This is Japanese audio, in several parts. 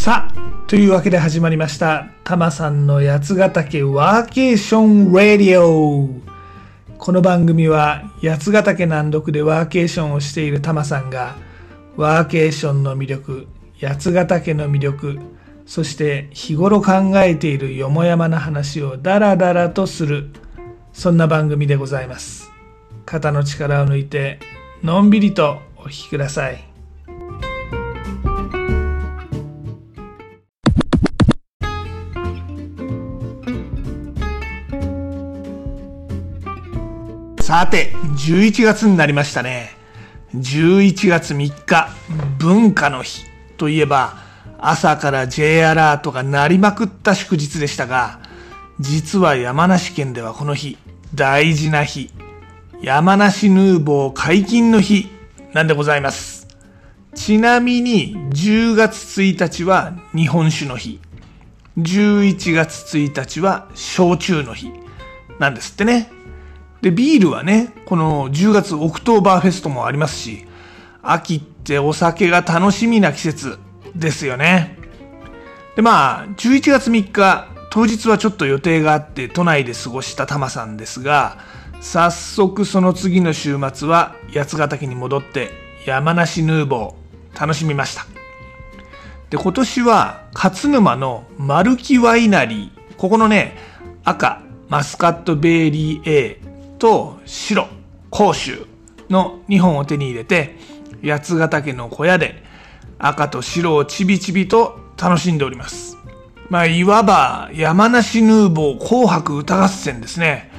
さあ、というわけで始まりました、タマさんの八ヶ岳ワーケーションラディオ。この番組は八ヶ岳南麓でワーケーションをしているタマさんが、ワーケーションの魅力、八ヶ岳の魅力、そして日頃考えているよもやまな話をダラダラとする、そんな番組でございます。肩の力を抜いて、のんびりとお聞きください。さて、11月になりましたね。11月3日、文化の日といえば、朝から J アラートが鳴りまくった祝日でしたが、実は山梨県ではこの日、大事な日、山梨ヌーボー解禁の日なんでございます。ちなみに、10月1日は日本酒の日、11月1日は焼酎の日なんですってね。で、ビールはね、この10月オクトーバーフェストもありますし、秋ってお酒が楽しみな季節ですよね。で、まあ、11月3日、当日はちょっと予定があって都内で過ごしたタマさんですが、早速その次の週末は八ヶ岳に戻って山梨ヌーボー楽しみました。で、今年は勝沼の丸木ワイナリー、ここのね、赤、マスカットベーリー A と白、甲州の2本を手に入れて、八ヶ岳の小屋で赤と白をちびちびと楽しんでおります。まあ、いわば山梨ヌーボー紅白歌合戦ですね。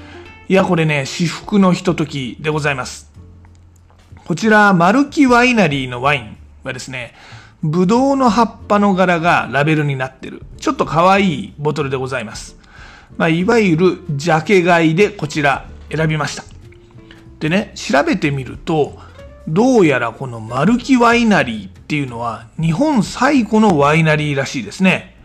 いや、これね、至福のひとときでございます。こちら、マルキワイナリーのワインはですね、ブドウの葉っぱの柄がラベルになってる、ちょっと可愛いボトルでございます。まあ、いわゆるジャケ買いでこちら選びました。でね、調べてみると、どうやらこのマルキワイナリーっていうのは日本最古のワイナリーらしいですね。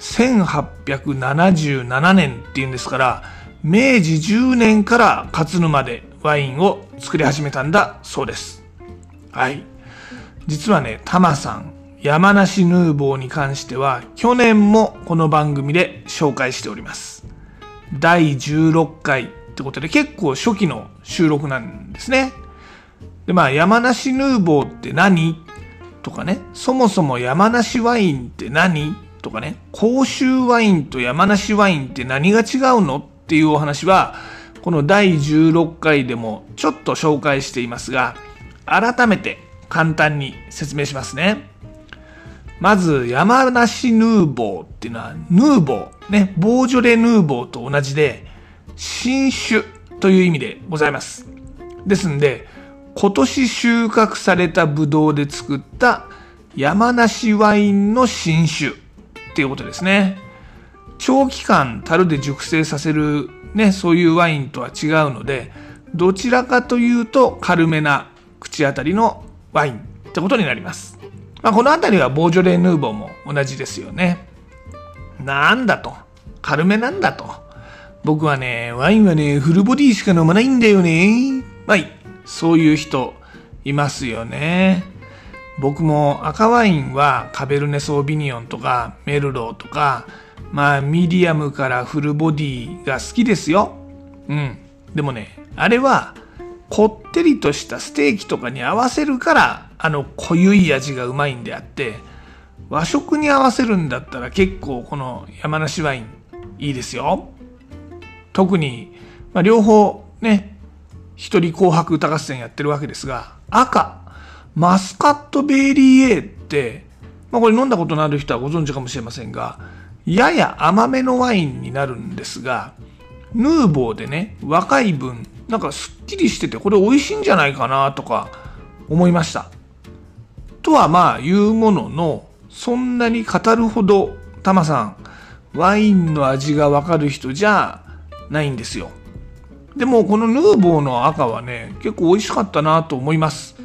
1877年っていうんですから、明治10年から勝沼でワインを作り始めたんだそうです。はい。実はね、タマさん、山梨ヌーボーに関しては去年もこの番組で紹介しております。第16回ってことで結構初期の収録なんですね。で、まあ山梨ヌーボーって何？とかね、そもそも山梨ワインって何？とかね、甲州ワインと山梨ワインって何が違うの？っていうお話は、この第16回でもちょっと紹介していますが、改めて簡単に説明しますね。まず、山梨ヌーボーっていうのは、ヌーボー、ね、ボージョレ・ヌーボーと同じで、新種という意味でございます。ですんで、今年収穫されたブドウで作った山梨ワインの新種っていうことですね。長期間樽で熟成させるね、そういうワインとは違うので、どちらかというと軽めな口当たりのワインってことになります。まあ、この辺りはボージョレ・ヌーボーも同じですよね。なんだと。軽めなんだと。僕はね、ワインはね、フルボディしか飲まないんだよね。はい。そういう人いますよね。僕も赤ワインはカベルネ・ソービニオンとかメルローとか、まあミディアムからフルボディが好きですよ。うん。でもね、あれはこってりとしたステーキとかに合わせるから、あの濃ゆい味がうまいんであって、和食に合わせるんだったら結構この山梨ワインいいですよ。特に、まあ、両方ね、一人紅白歌合戦やってるわけですが、赤、マスカットベイリー A って、まあこれ飲んだことのある人はご存知かもしれませんが、やや甘めのワインになるんですが、ヌーボーでね、若い分、なんかすっきりしてて、これ美味しいんじゃないかなとか思いました。とはまあ言うものの、そんなに語るほど、タマさん、ワインの味がわかる人じゃないんですよ。でもこのヌーボーの赤はね、結構美味しかったなと思います。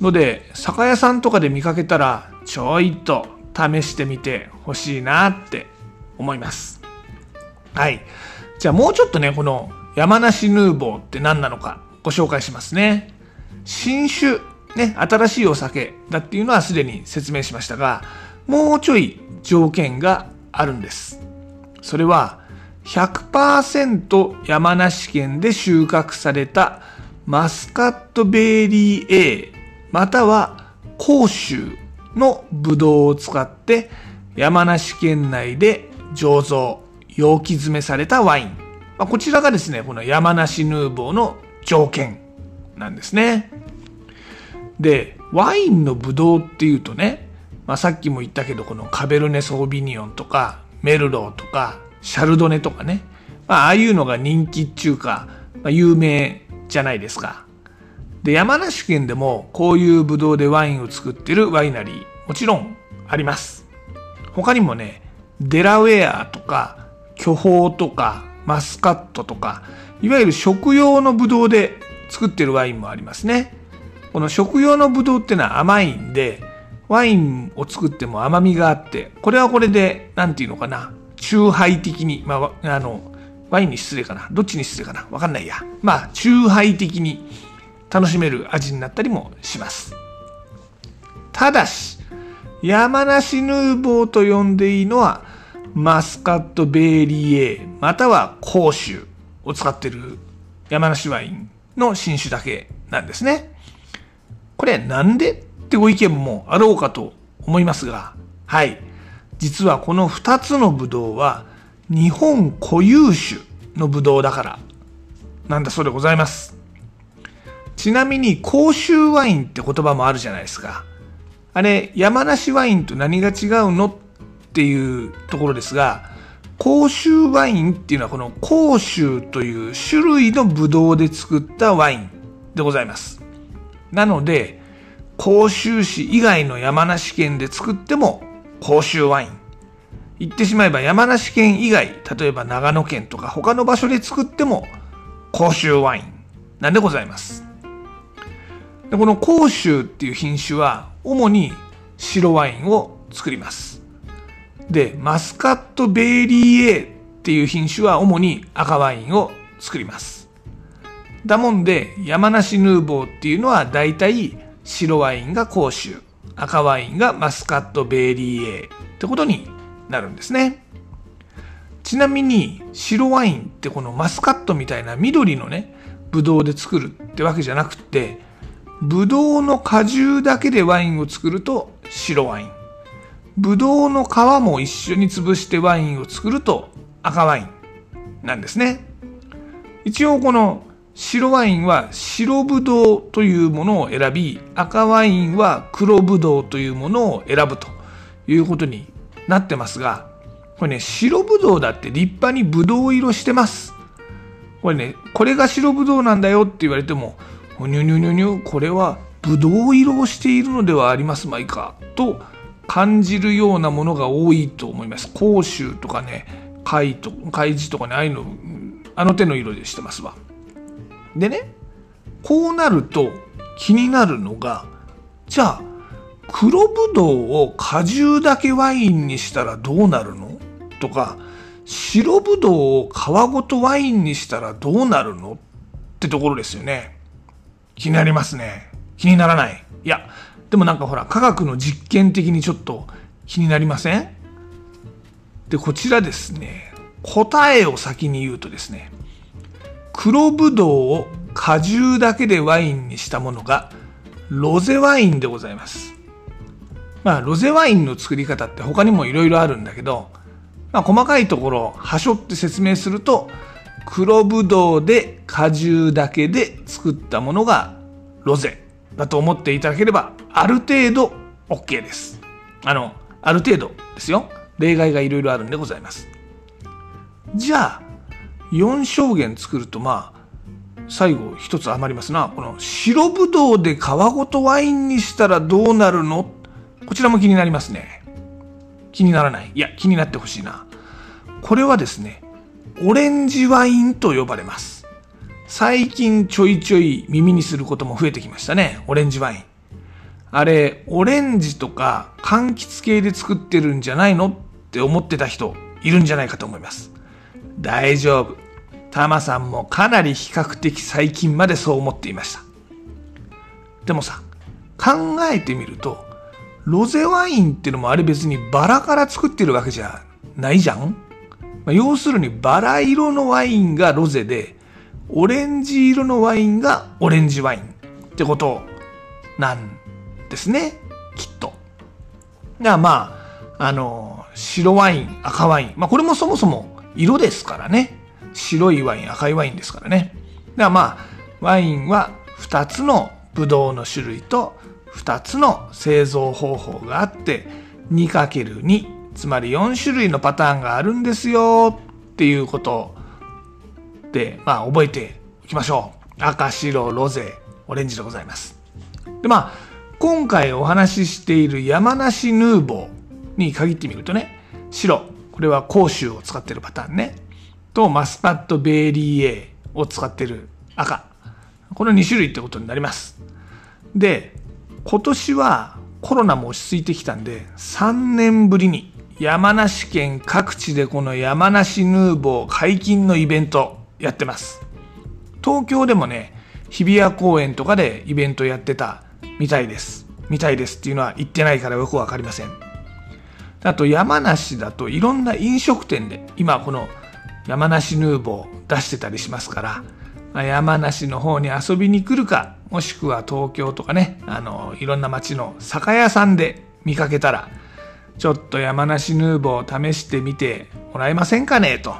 ので、酒屋さんとかで見かけたら、ちょいと試してみてほしいなって思います。はい。じゃあもうちょっとね、この山梨ヌーボーって何なのかご紹介しますね。新酒、ね、新しいお酒だっていうのはすでに説明しましたが、もうちょい条件があるんです。それは100%山梨県で収穫されたマスカットベリー A または甲州のブドウを使って山梨県内で醸造、容器詰めされたワイン。まあ、こちらがですね、この山梨ヌーボーの条件なんですね。で、ワインのブドウっていうとね、まあ、さっきも言ったけど、このカベルネ・ソービニオンとか、メルローとか、シャルドネとかね、まあ、ああいうのが人気っていうか、まあ、有名じゃないですか。で、山梨県でもこういうブドウでワインを作ってるワイナリー、もちろんあります。他にもね、デラウェアとか、巨峰とか、マスカットとか、いわゆる食用のブドウで作ってるワインもありますね。この食用のブドウってのは甘いんで、ワインを作っても甘みがあって、これはこれで、なんていうのかな、中杯的に、まあ、あの、ワインに失礼かな。どっちに失礼かな。わかんないや。まあ、中杯的に楽しめる味になったりもします。ただし、山梨ヌーボーと呼んでいいのは、マスカットベーリー A または甲州を使ってる山梨ワインの新種だけなんですね。これなんでってご意見もあろうかと思いますが、はい。実はこの2つのブドウは日本固有種のブドウだからなんだそうでございます。ちなみに甲州ワインって言葉もあるじゃないですか。あれ、山梨ワインと何が違うのっていうところですが、甲州ワインっていうのはこの甲州という種類のブドウで作ったワインでございます。なので、甲州市以外の山梨県で作っても甲州ワイン。言ってしまえば山梨県以外、例えば長野県とか他の場所で作っても甲州ワインなんでございます。でこの甲州っていう品種は主に白ワインを作ります。で、マスカットベイリー A っていう品種は主に赤ワインを作ります。だもんで、山梨ヌーボーっていうのは大体白ワインが甲州、赤ワインがマスカットベイリー A ってことになるんですね。ちなみに白ワインってこのマスカットみたいな緑のね、ブドウで作るってわけじゃなくて、ブドウの果汁だけでワインを作ると白ワイン。ブドウの皮も一緒に潰してワインを作ると赤ワインなんですね。一応この白ワインは白ブドウというものを選び、赤ワインは黒ブドウというものを選ぶということになってますが、これね、白ブドウだって立派にブドウ色してます。これね、これが白ブドウなんだよって言われても、にゅにゅにゅにゅ、これはブドウ色をしているのではありますまいか、と感じるようなものが多いと思います。甲州とかね、貝と、貝地とかね、ああいうの、あの手の色でしてますわ。でね、こうなると気になるのが、じゃあ、黒ぶどうを果汁だけワインにしたらどうなるの？とか、白ぶどうを皮ごとワインにしたらどうなるの？ってところですよね。気になりますね。気にならない。いや、でもなんかほら、科学の実験的にちょっと気になりません？で、こちらですね、答えを先に言うとですね、黒ぶどうを果汁だけでワインにしたものがロゼワインでございます。まあ、ロゼワインの作り方って他にもいろいろあるんだけど、まあ、細かいところをはしょって説明すると、黒ぶどうで果汁だけで作ったものがロゼ。だと思っていただければ、ある程度 OK です。あの、ある程度ですよ。例外がいろいろあるんでございます。じゃあ、4証言作ると、まあ、最後一つ余りますな。この白ぶどうで皮ごとワインにしたらどうなるの？こちらも気になりますね。気にならない。いや、気になってほしいな。これはですね、オレンジワインと呼ばれます。最近ちょいちょい耳にすることも増えてきましたね。オレンジワイン。あれ、オレンジとか柑橘系で作ってるんじゃないの？って思ってた人いるんじゃないかと思います。大丈夫。タマさんもかなり比較的最近までそう思っていました。でもさ、考えてみると、ロゼワインってのもあれ別にバラから作ってるわけじゃないじゃん、まあ、要するにバラ色のワインがロゼで、オレンジ色のワインがオレンジワインってことなんですね、きっと。だからまあ、あの、白ワイン、赤ワイン。まあこれもそもそも色ですからね。白いワイン、赤いワインですからね。だからまあ、ワインは2つのブドウの種類と2つの製造方法があって 2×2 つまり4種類のパターンがあるんですよっていうことで、まあ覚えておきましょう。赤、白、ロゼ、オレンジでございます。でまあ、今回お話ししている山梨ヌーボーに限ってみるとね、白、これは甲州を使ってるパターンね。と、マスカットベーリー A を使ってる赤。この2種類ってことになります。で、今年はコロナも落ち着いてきたんで、3年ぶりに山梨県各地でこの山梨ヌーボー解禁のイベントやってます。東京でもね、日比谷公園とかでイベントやってたみたいです。みたいですっていうのは言ってないからよくわかりません。あと山梨だといろんな飲食店で今この山梨ヌーボー出してたりしますから、まあ、山梨の方に遊びに来るか、もしくは東京とかね、あの、いろんな街の酒屋さんで見かけたら、ちょっと山梨ヌーボー試してみてもらえませんかねと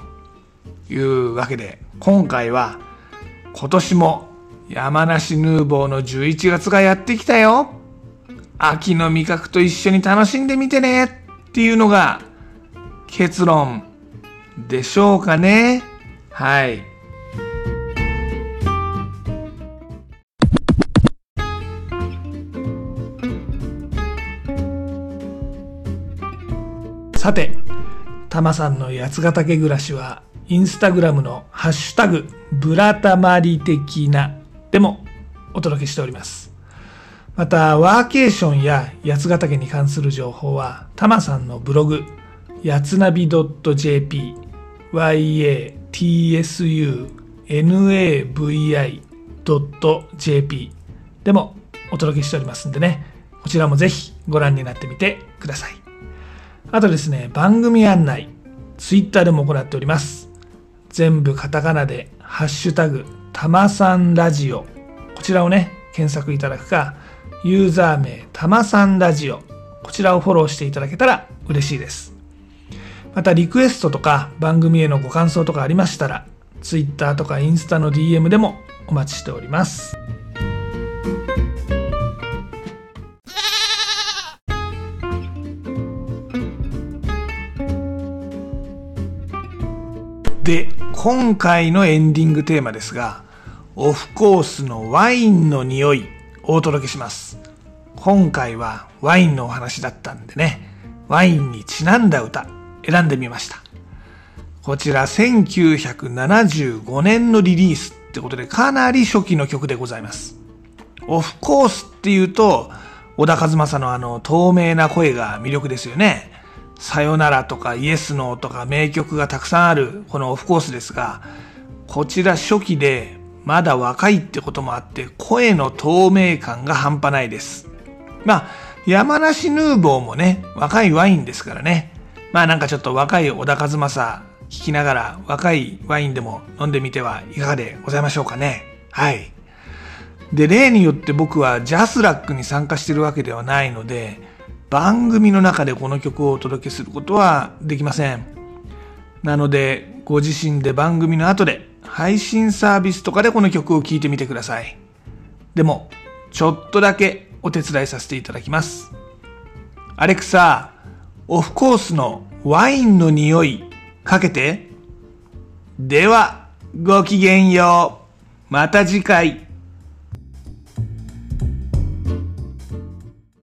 いうわけで、今回は今年も山梨ヌーボーの11月がやってきたよ。秋の味覚と一緒に楽しんでみてねっていうのが結論でしょうかね？はい。さて、たまさんの八ヶ岳暮らしは、インスタグラムのハッシュタグ、ブラタマリ的なでもお届けしております。また、ワーケーションや八ヶ岳に関する情報は、たまさんのブログ、やつなび .jp、yatsunavi.jp でもお届けしておりますんでね、こちらもぜひご覧になってみてください。あとですね、番組案内、ツイッターでも行っております。全部カタカナで、ハッシュタグ、たまさんラジオ。こちらをね、検索いただくか、ユーザー名、たまさんラジオ。こちらをフォローしていただけたら嬉しいです。また、リクエストとか番組へのご感想とかありましたら、ツイッターとかインスタの DM でもお待ちしております。で、今回のエンディングテーマですが、オフコースのワインの匂いをお届けします。今回はワインのお話だったんでね、ワインにちなんだ歌選んでみました。こちら1975年のリリースってことでかなり初期の曲でございます。オフコースっていうと、小田和正のあの透明な声が魅力ですよね。さよならとかイエスノーとか名曲がたくさんあるこのオフコースですが、こちら初期でまだ若いってこともあって声の透明感が半端ないです。まあ、山梨ヌーボーもね、若いワインですからね。まあなんかちょっと若い小田和正聞きながら若いワインでも飲んでみてはいかがでございましょうかね。はい。で、例によって僕はジャスラックに参加してるわけではないので、番組の中でこの曲をお届けすることはできません。なので、ご自身で番組の後で配信サービスとかでこの曲を聴いてみてください。でも、ちょっとだけお手伝いさせていただきます。アレクサ、オフコースのワインの匂いかけて。では、ごきげんよう。また次回。